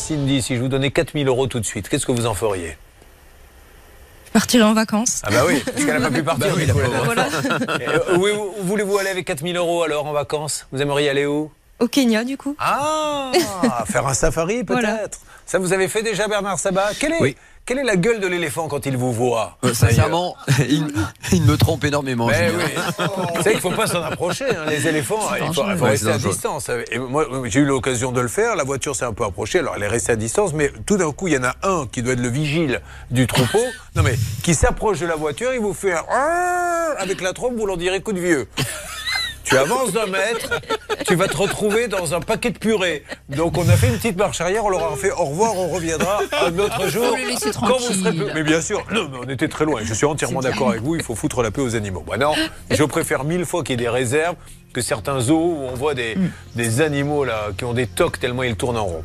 Cindy, si je vous donnais 4000 euros tout de suite, qu'est-ce que vous en feriez? Je partirai en vacances. Ah bah oui, parce qu'elle n'a pas pu partir. Bah oui, la Voilà. Et, euh, Où, où voulez-vous aller avec 4000 euros alors en vacances? Vous aimeriez aller où? Au Kenya, du coup. Ah Faire un safari peut-être Voilà. Ça vous avez fait déjà Bernard Sabat quelle est, Oui. quelle est la gueule de l'éléphant quand il vous voit Euh, sincèrement, il, il me trompe énormément. Oui. Vous savez qu'il ne faut pas s'en approcher, hein, les éléphants. Il faut, rester à distance. Et moi, j'ai eu l'occasion de le faire. La voiture s'est un peu approchée. Alors, elle est restée à distance. Mais tout d'un coup, il y en a un qui doit être le vigile du troupeau. Non, mais qui s'approche de la voiture. Il vous fait un avec la trompe. Vous l'en direz coup de vieux. Tu avances d'un mètre, tu vas te retrouver dans un paquet de purée. Donc on a fait une petite marche arrière, on leur a fait au revoir, on reviendra un autre jour. Faut les laisser quand vous serez tranquilles. plus- Mais bien sûr, non, mais on était très loin. Je suis entièrement d'accord avec vous, il faut foutre la paix aux animaux. Moi, non, je préfère mille fois qu'il y ait des réserves que certains zoos où on voit des, des animaux là qui ont des tocs tellement ils tournent en rond.